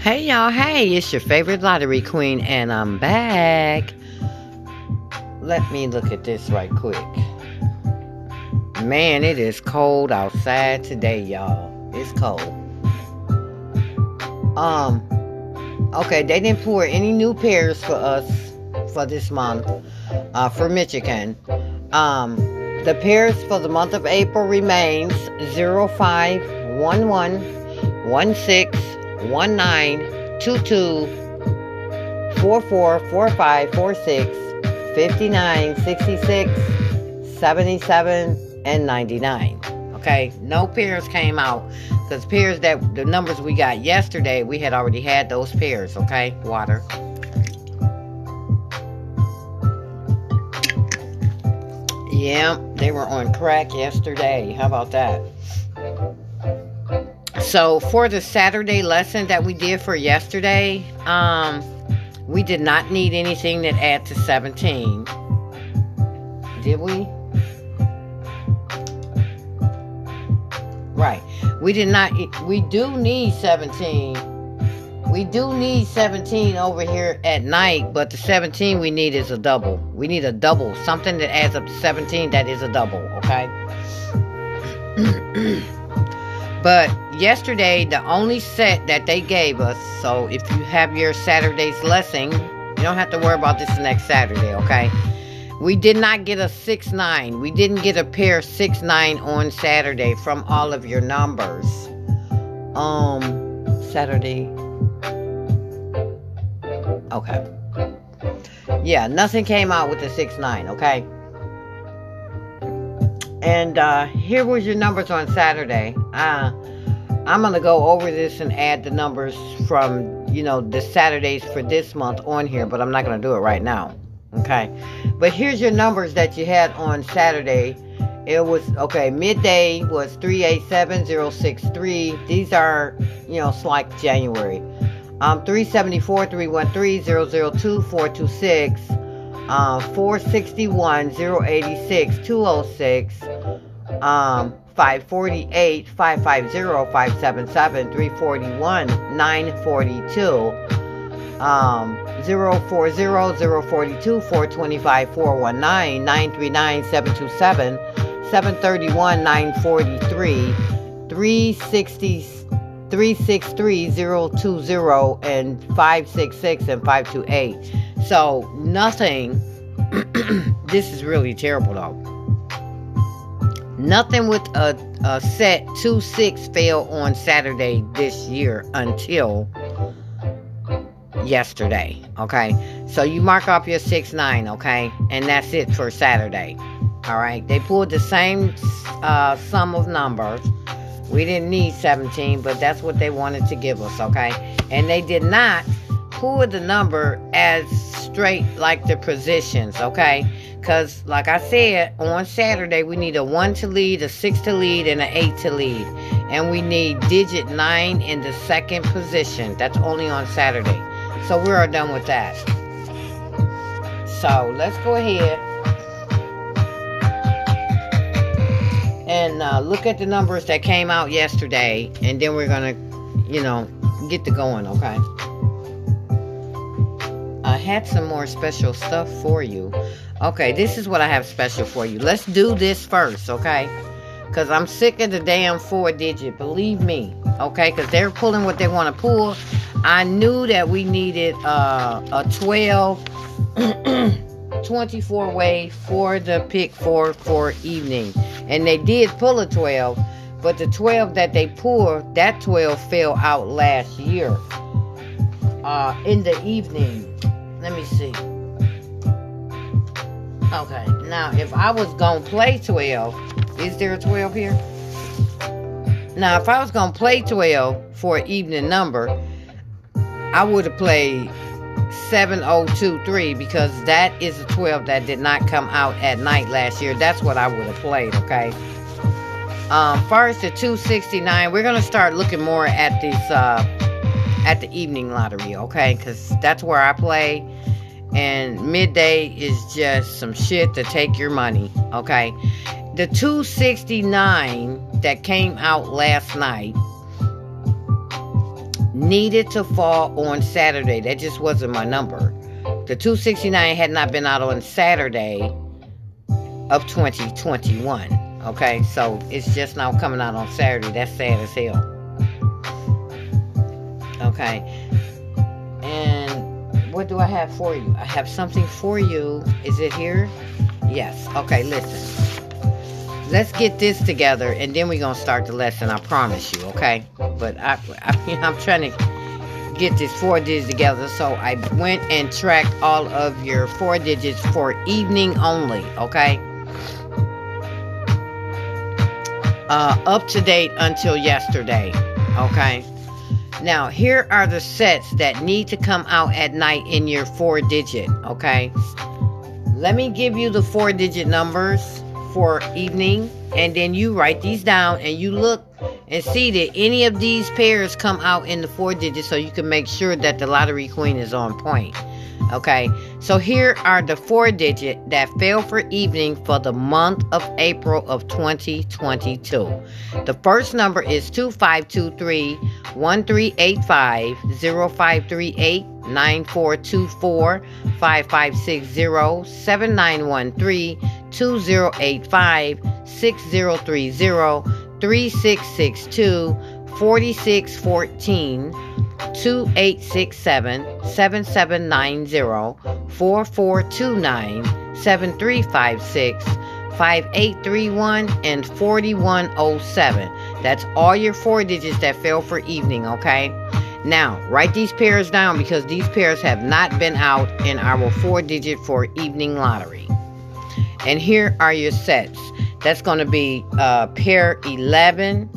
Hey y'all, hey, it's your favorite lottery queen, and I'm back. Let me look at this right quick. Man, it is cold outside today, y'all. It's cold. Um, okay, they didn't pour any new pairs for us for this month, uh, for Michigan. Um, the pairs for the month of April remains 0511 16 one nine two two four four four five four six fifty nine sixty six seventy seven and ninety nine. Okay, no pairs came out because pairs that the numbers we got yesterday we had already had those pairs. Okay, water. Yeah, they were on crack yesterday. How about that? So for the Saturday lesson that we did for yesterday, um, we did not need anything that add to 17. Did we? Right. We did not we do need 17. We do need 17 over here at night, but the 17 we need is a double. We need a double, something that adds up to 17 that is a double, okay? But yesterday, the only set that they gave us, so if you have your Saturday's lesson, you don't have to worry about this next Saturday, okay? We did not get a 6 9. We didn't get a pair 6 9 on Saturday from all of your numbers. Um, Saturday. Okay. Yeah, nothing came out with the 6 9, okay? And uh, here was your numbers on Saturday. Uh, I'm to go over this and add the numbers from, you know, the Saturdays for this month on here, but I'm not to do it right now. Okay. But here's your numbers that you had on Saturday. It was, okay, midday was 387063. These are, you know, it's like January. Um, 374 313 002 426 uh, 461 086 206 um 548 550 577 341 942 um 040 042 425 419 939 727 731 943 360 363 020 and 566 and 528 so nothing. this is really terrible though. Nothing with a, a set 2 6 fell on Saturday this year until yesterday. Okay. So you mark off your 6 9, okay? And that's it for Saturday. All right. They pulled the same uh, sum of numbers. We didn't need 17, but that's what they wanted to give us, okay? And they did not pull the number as straight like the positions, okay? Because, like I said, on Saturday, we need a 1 to lead, a 6 to lead, and an 8 to lead. And we need digit 9 in the second position. That's only on Saturday. So we are done with that. So let's go ahead and uh, look at the numbers that came out yesterday. And then we're going to, you know, get to going, okay? I had some more special stuff for you. Okay, this is what I have special for you. Let's do this first, okay? Because I'm sick of the damn four digit. Believe me, okay? Because they're pulling what they want to pull. I knew that we needed uh, a 12, 24 way for the pick four for evening. And they did pull a 12, but the 12 that they pulled, that 12 fell out last year uh, in the evening. Let me see. Okay, now if I was gonna play 12, is there a 12 here? Now, if I was gonna play 12 for an evening number, I would have played 7023 because that is a 12 that did not come out at night last year. That's what I would have played, okay? Um, first, the 269, we're gonna start looking more at these uh, at the evening lottery, okay? Because that's where I play. And midday is just some shit to take your money, okay? The 269 that came out last night needed to fall on Saturday. That just wasn't my number. The 269 had not been out on Saturday of 2021. Okay, so it's just now coming out on Saturday. That's sad as hell. Okay, and what do I have for you? I have something for you. Is it here? Yes. Okay, listen. Let's get this together and then we're going to start the lesson. I promise you, okay? But I, I I'm trying to get this four digits together. So I went and tracked all of your four digits for evening only, okay? Uh, up to date until yesterday, okay? Now, here are the sets that need to come out at night in your four digit, okay? Let me give you the four digit numbers for evening and then you write these down and you look and see that any of these pairs come out in the four digits so you can make sure that the lottery queen is on point. Okay, so here are the four digit that fell for evening for the month of April of 2022. The first number is 2523 1385 0538 9424 5560 7913 2085 6030 3662 4614 2867 7790 4429 7356 5831 and 4107. That's all your four digits that fell for evening, okay? Now, write these pairs down because these pairs have not been out in our four digit for evening lottery. And here are your sets. That's going to be uh, pair 11,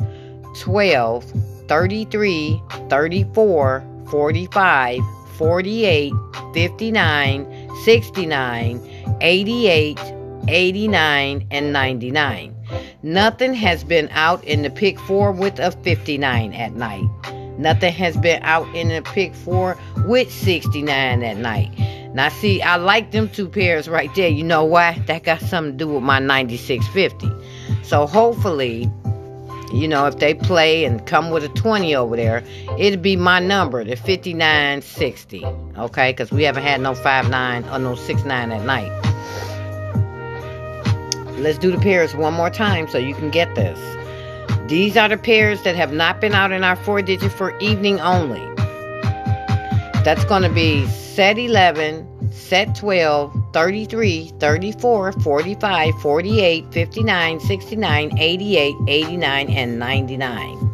12, 33, 34, 45, 48, 59, 69, 88, 89, and 99. Nothing has been out in the pick four with a 59 at night. Nothing has been out in the pick four with 69 at night. Now, see, I like them two pairs right there. You know why? That got something to do with my 9650. So, hopefully, you know, if they play and come with a 20 over there, it'd be my number, the 5960. Okay? Because we haven't had no 59 or no 69 at night. Let's do the pairs one more time so you can get this. These are the pairs that have not been out in our four digit for evening only. That's going to be set 11, set 12, 33, 34, 45, 48, 59, 69, 88, 89, and 99.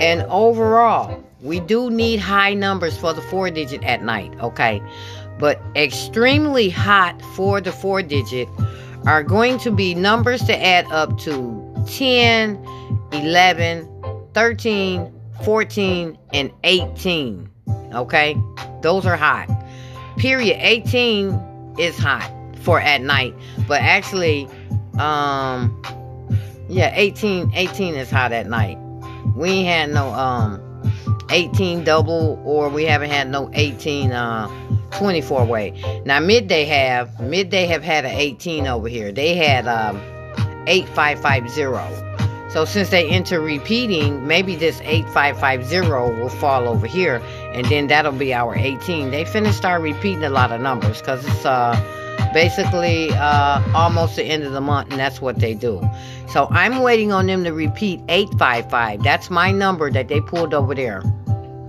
And overall, we do need high numbers for the four digit at night, okay? But extremely hot for the four digit are going to be numbers to add up to 10, 11, 13, 14, and 18. Okay? Those are hot. Period. 18 is hot for at night. But actually, um yeah, 18 18 is hot at night. We ain't had no um 18 double or we haven't had no 18 uh 24 way. Now midday have midday have had an 18 over here. They had um 8550. So since they enter repeating, maybe this 8550 will fall over here and then that'll be our 18. They finna start repeating a lot of numbers because it's uh basically uh almost the end of the month and that's what they do. So I'm waiting on them to repeat 855. That's my number that they pulled over there.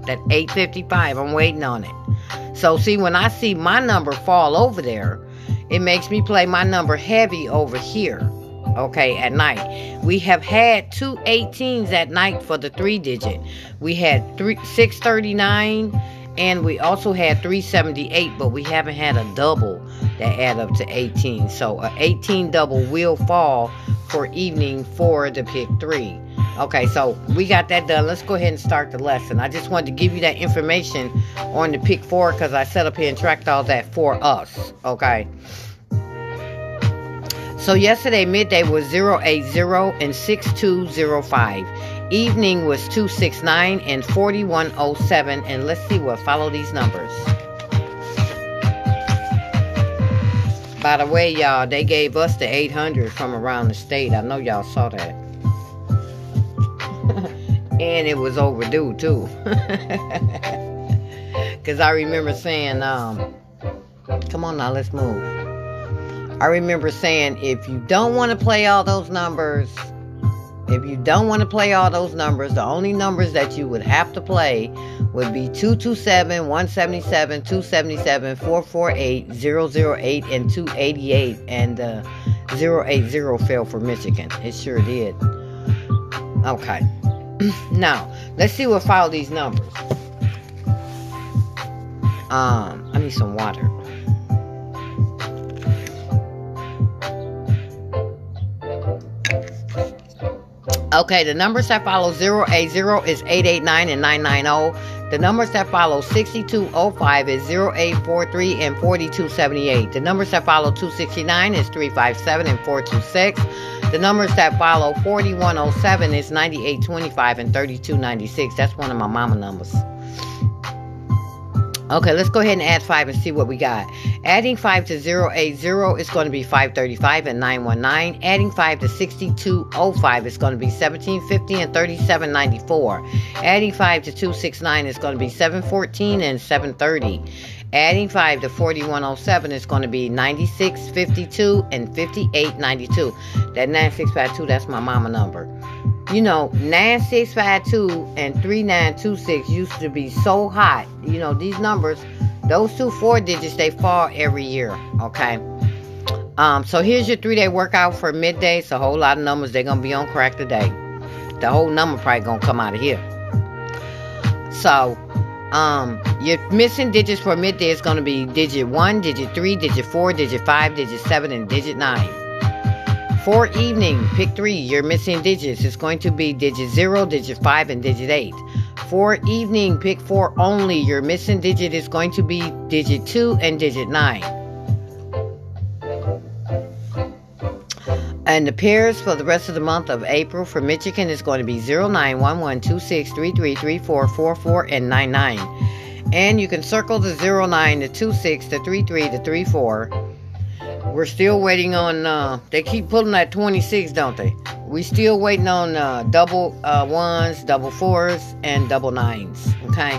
That 855. I'm waiting on it. So see when I see my number fall over there, it makes me play my number heavy over here okay, at night. We have had two 18s at night for the three digit. We had three 639 and we also had 378, but we haven't had a double that add up to 18. So a 18 double will fall for evening for the pick three. Okay, so we got that done. Let's go ahead and start the lesson. I just wanted to give you that information on the pick four because I set up here and tracked all that for us. Okay. So yesterday midday was 080 and 6205. Evening was 269 and 4107. And let's see what follow these numbers. By the way, y'all, they gave us the 800 from around the state. I know y'all saw that. and it was overdue too. Cause I remember saying, um, come on now, let's move. I remember saying if you don't want to play all those numbers, if you don't want to play all those numbers, the only numbers that you would have to play would be 227, 177, 277, 448, 008, and 288. And uh, 080 fell for Michigan. It sure did. Okay. now, let's see what follow these numbers. Um, I need some water. Okay, the numbers that follow 080 is 889 and 990. The numbers that follow 6205 is 0843 and 4278. The numbers that follow 269 is 357 and 426. The numbers that follow 4107 is 9825 and 3296. That's one of my mama numbers. Okay, let's go ahead and add 5 and see what we got. Adding 5 to 080 is going to be 535 and 919. Adding 5 to 6205 is going to be 1750 and 3794. Adding 5 to 269 is going to be 714 and 730. Adding 5 to 4107 is going to be 9652 and 5892. That 9652, that's my mama number. You know, 9652 and 3926 used to be so hot. You know, these numbers those two four digits, they fall every year, okay? Um, so here's your three-day workout for midday. It's a whole lot of numbers. They're going to be on crack today. The whole number probably going to come out of here. So, um, your missing digits for midday is going to be digit 1, digit 3, digit 4, digit 5, digit 7, and digit 9. For evening, pick 3. Your missing digits is going to be digit 0, digit 5, and digit 8. For evening, pick 4 only. Your missing digit is going to be digit 2 and digit 9. And the pairs for the rest of the month of April for Michigan is going to be 091126333444 and 99. And you can circle the 09, the 26, the 33, the 34. We're still waiting on, uh, they keep pulling that 26, don't they? we still waiting on uh, double uh, ones, double fours, and double nines. Okay,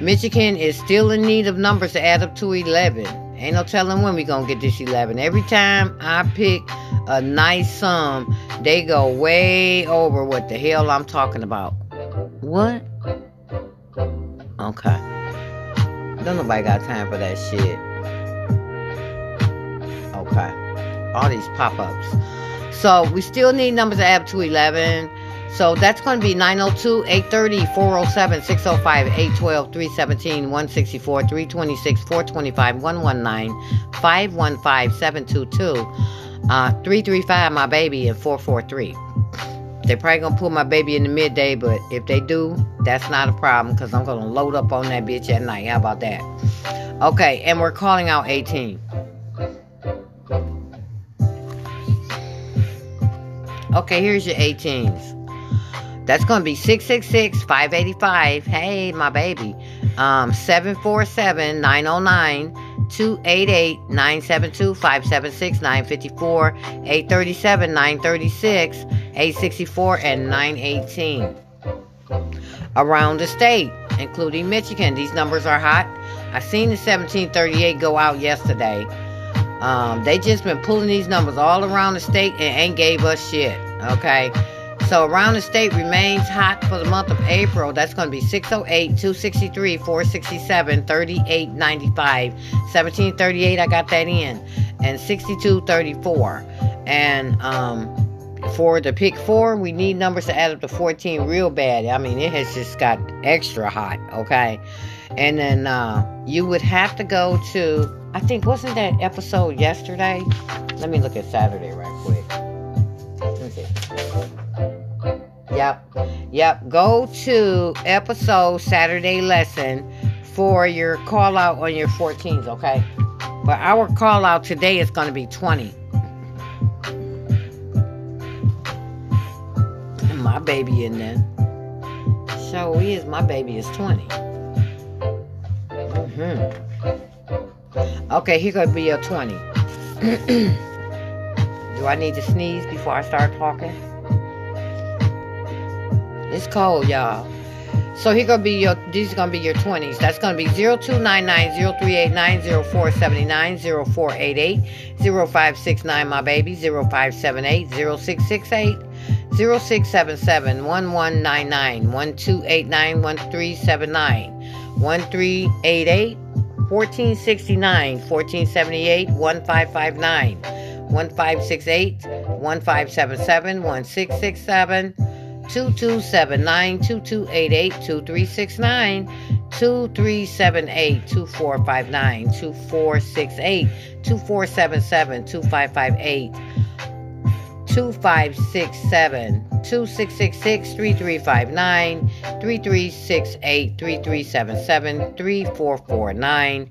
Michigan is still in need of numbers to add up to 11. Ain't no telling when we gonna get this 11. Every time I pick a nice sum, they go way over what the hell I'm talking about. What? Okay. Don't nobody got time for that shit. Okay. All these pop-ups. So we still need numbers to add to 11. So that's going to be 902, 830, 407, 605, 812, 317, 164, 326, 425, 119, 515, 722, uh, 335, my baby, and 443. They're probably going to put my baby in the midday, but if they do, that's not a problem because I'm going to load up on that bitch at night. How about that? Okay, and we're calling out 18. Okay, here's your 18s. That's going to be 666 585. Hey, my baby. Um, 747 909 288 972 576 954 837 936 864 and 918. Around the state, including Michigan, these numbers are hot. I seen the 1738 go out yesterday. Um, they just been pulling these numbers all around the state and ain't gave us shit. Okay. So around the state remains hot for the month of April. That's going to be 608, 263, 467, 38, 95, 1738. I got that in, and 6234. And um, for the pick four, we need numbers to add up to 14 real bad. I mean, it has just got extra hot. Okay. And then uh, you would have to go to I think wasn't that episode yesterday? Let me look at Saturday right Yep. Yep. Go to episode Saturday lesson for your call out on your 14s, okay? But our call out today is going to be 20. my baby in there. So is my baby is 20. Mm-hmm. Okay, here gonna be a 20. Do I need to sneeze before I start talking? It's cold, y'all. So here gonna be your these gonna be your 20s. That's gonna be 0299 0569 my baby 0578 0668 0677 1199 1289 1379 1388 1469 1478 1559 1568 1577 1667 2279 2288 2369 2378 2459 2468 2477 2558 2567 2666 3359 3368 3377 3449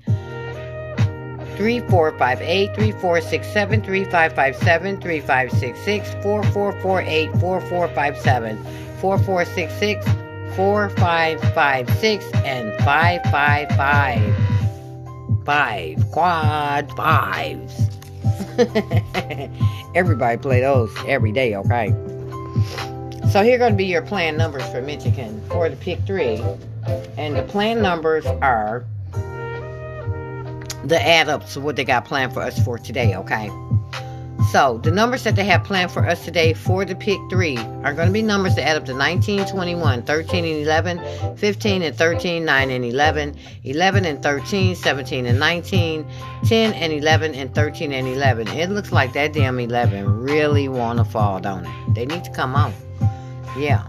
3458 3467 3557 3566 4448 4457 4466 4556 and 555 five quad fives everybody play those every day okay so here are going to be your plan numbers for michigan for the pick three and the plan numbers are the add ups of what they got planned for us for today, okay? So, the numbers that they have planned for us today for the pick three are going to be numbers that add up to 19, 21, 13 and 11, 15 and 13, 9 and 11, 11 and 13, 17 and 19, 10 and 11, and 13 and 11. It looks like that damn 11 really want to fall, don't it? They need to come out. Yeah.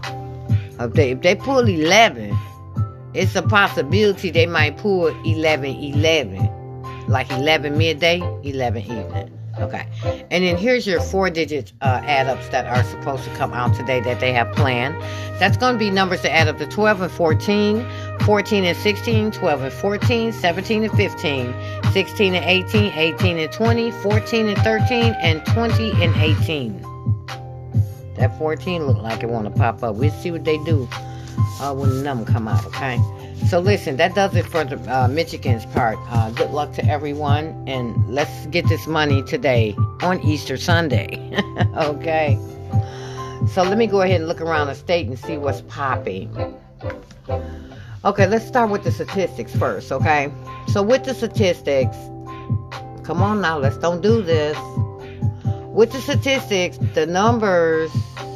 If they, if they pull 11, it's a possibility they might pull 11 11 like 11 midday, 11 evening. Okay. And then here's your four digit uh, add ups that are supposed to come out today that they have planned. That's going to be numbers that add up to 12 and 14, 14 and 16, 12 and 14, 17 and 15, 16 and 18, 18 and 20, 14 and 13, and 20 and 18. That 14 look like it want to pop up. We'll see what they do uh, when the number come out, okay? So listen, that does it for the uh, Michigan's part. Uh, good luck to everyone, and let's get this money today on Easter Sunday. okay. So let me go ahead and look around the state and see what's popping. Okay, let's start with the statistics first. Okay. So with the statistics, come on now, let's don't do this. With the statistics, the numbers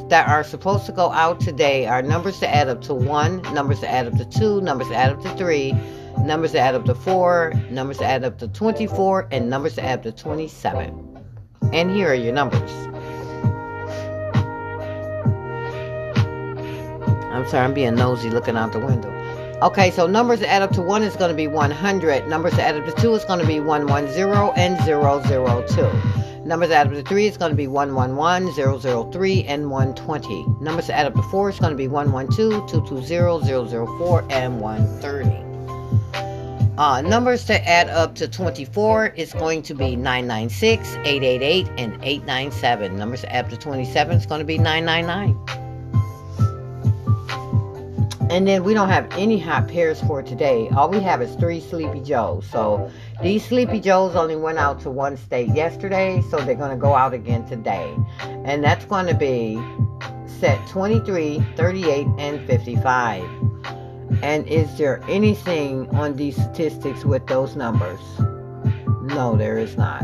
that are supposed to go out today are numbers to add up to 1, numbers to add up to 2, numbers to add up to 3, numbers to add up to 4, numbers to add up to 24, and numbers to add up to 27. And here are your numbers. I'm sorry, I'm being nosy looking out the window. Okay, so numbers that add up to 1 is going to be 100. Numbers that add up to 2 is going to be 110 and 002. Numbers add up to 3 is going to be 111, 003, and 120. Numbers that add up to 4 is going to be 112, 220, 004, and 130. Uh, numbers to add up to 24 is going to be 996, 888, and 897. Numbers to add up to 27 is going to be 999. And then we don't have any hot pairs for today. All we have is three Sleepy Joes. So these Sleepy Joes only went out to one state yesterday, so they're going to go out again today. And that's going to be set 23, 38, and 55. And is there anything on these statistics with those numbers? No, there is not.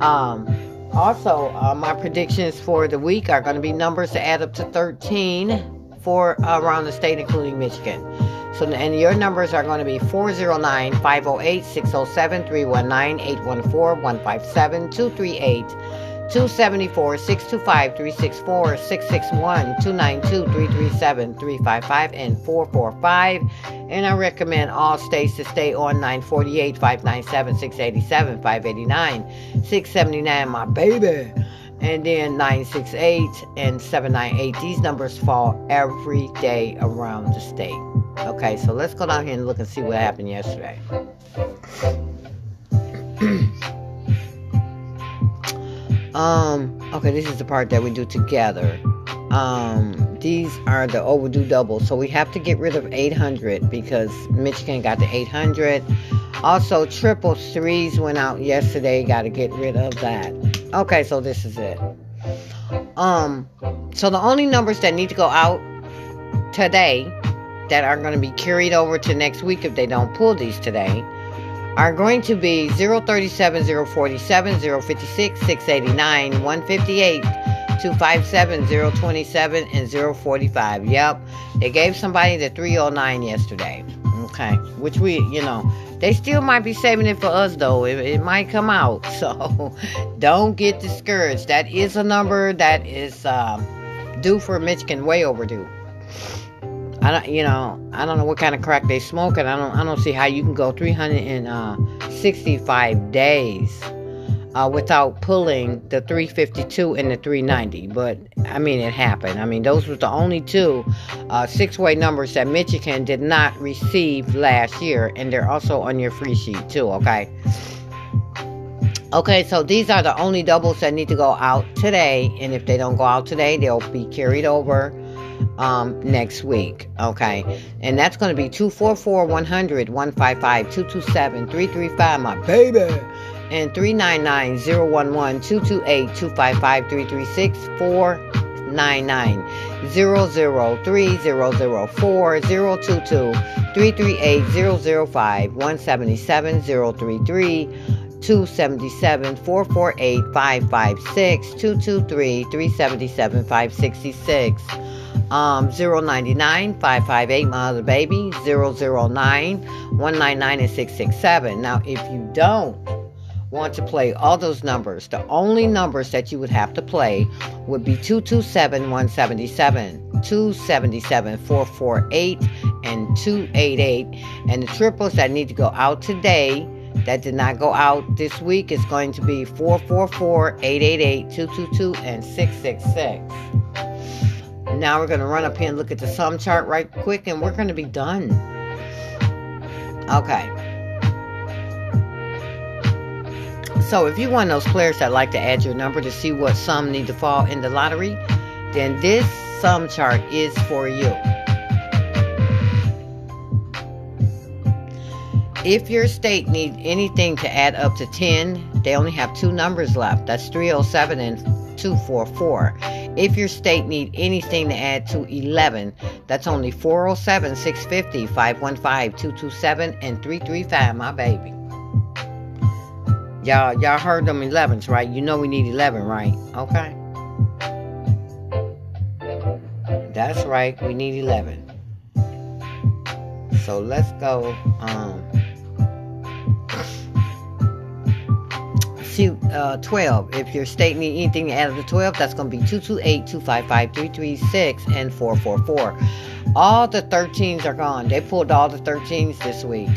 Um, also, uh, my predictions for the week are going to be numbers to add up to 13 for uh, around the state, including Michigan. So, and your numbers are going to be 409 508 607 319 814 157 238 274 625 364 661 292 337 355 and 445. And I recommend all states to stay on 948 597 687 589 679, my baby and then 968 and 798. These numbers fall every day around the state. Okay, so let's go down here and look and see what happened yesterday. um, okay, this is the part that we do together. Um, these are the overdue doubles, so we have to get rid of 800 because Michigan got the 800. Also, triple threes went out yesterday. Got to get rid of that. Okay, so this is it. Um, so the only numbers that need to go out today that are going to be carried over to next week if they don't pull these today are going to be 037, 047, 056, 689, 158, 257, 027, and 045. Yep, they gave somebody the 309 yesterday. Okay, which we, you know, they still might be saving it for us though. It, it might come out. So don't get discouraged. That is a number that is um, due for Michigan, way overdue. I don't, you know, I don't know what kind of crack they smoke, and I don't, I don't see how you can go 365 uh, days uh, without pulling the 352 and the 390. But I mean, it happened. I mean, those were the only two uh, six-way numbers that Michigan did not receive last year, and they're also on your free sheet too. Okay. Okay, so these are the only doubles that need to go out today, and if they don't go out today, they'll be carried over um, next week. Okay. And that's going to be 244 100 155 227 335, my baby. And 399 011 228 255 336 499 003 004 022 338 005 177 033 277 448 556 223 377 566 um, 099 558 Mother Baby 009 199 and 667. Now, if you don't want to play all those numbers, the only numbers that you would have to play would be 227 177, 277 448, and 288. And the triples that need to go out today that did not go out this week is going to be 444 888 222 and 666. Now we're going to run up here and look at the sum chart right quick and we're going to be done. Okay. So if you're one of those players that like to add your number to see what sum need to fall in the lottery, then this sum chart is for you. If your state needs anything to add up to 10, they only have two numbers left. That's 307 and 244. If your state need anything to add to 11, that's only 407 650 515 227 and 335, my baby. Y'all, y'all heard them 11s, right? You know we need 11, right? Okay. That's right, we need 11. So let's go. Um, uh, 12. If your state need anything out of the 12, that's going to be 228, 255, 336, and 444. All the 13s are gone. They pulled all the 13s this week.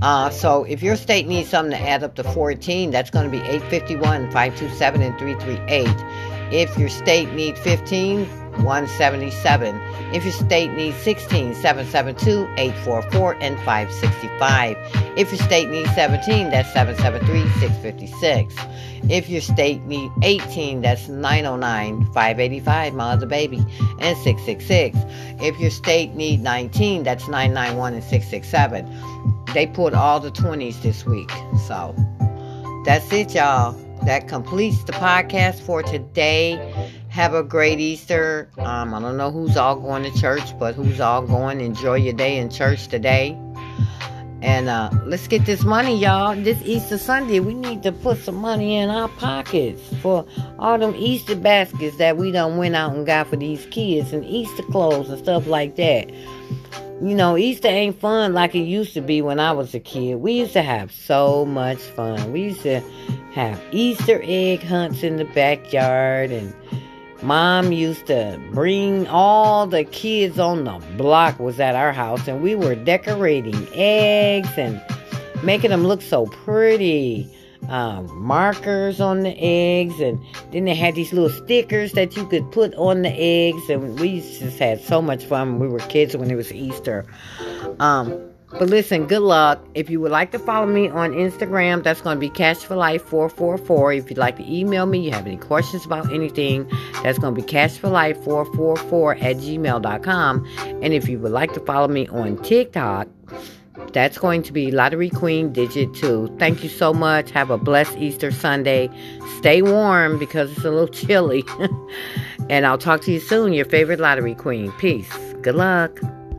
Uh, so if your state needs something to add up to 14, that's going to be 851, 527, and 338. If your state needs 15, 177. If your state needs 16, 772, 844, and 565. If your state needs 17, that's 773, 656. If your state needs 18, that's 909, 585, miles of baby, and 666. If your state needs 19, that's 991 and 667. They pulled all the 20s this week. So that's it, y'all. That completes the podcast for today. Have a great Easter. Um, I don't know who's all going to church, but who's all going, enjoy your day in church today. And uh, let's get this money, y'all. This Easter Sunday, we need to put some money in our pockets for all them Easter baskets that we done went out and got for these kids and Easter clothes and stuff like that. You know, Easter ain't fun like it used to be when I was a kid. We used to have so much fun. We used to have Easter egg hunts in the backyard and Mom used to bring all the kids on the block was at our house and we were decorating eggs and making them look so pretty. Um, markers on the eggs and then they had these little stickers that you could put on the eggs and we just had so much fun when we were kids when it was Easter. Um, but listen, good luck. If you would like to follow me on Instagram, that's going to be Cash for Life 444. If you'd like to email me, you have any questions about anything, that's going to be Cash for Life 444 at gmail.com. And if you would like to follow me on TikTok, that's going to be Lottery Queen Digit 2. Thank you so much. Have a blessed Easter Sunday. Stay warm because it's a little chilly. and I'll talk to you soon, your favorite Lottery Queen. Peace. Good luck.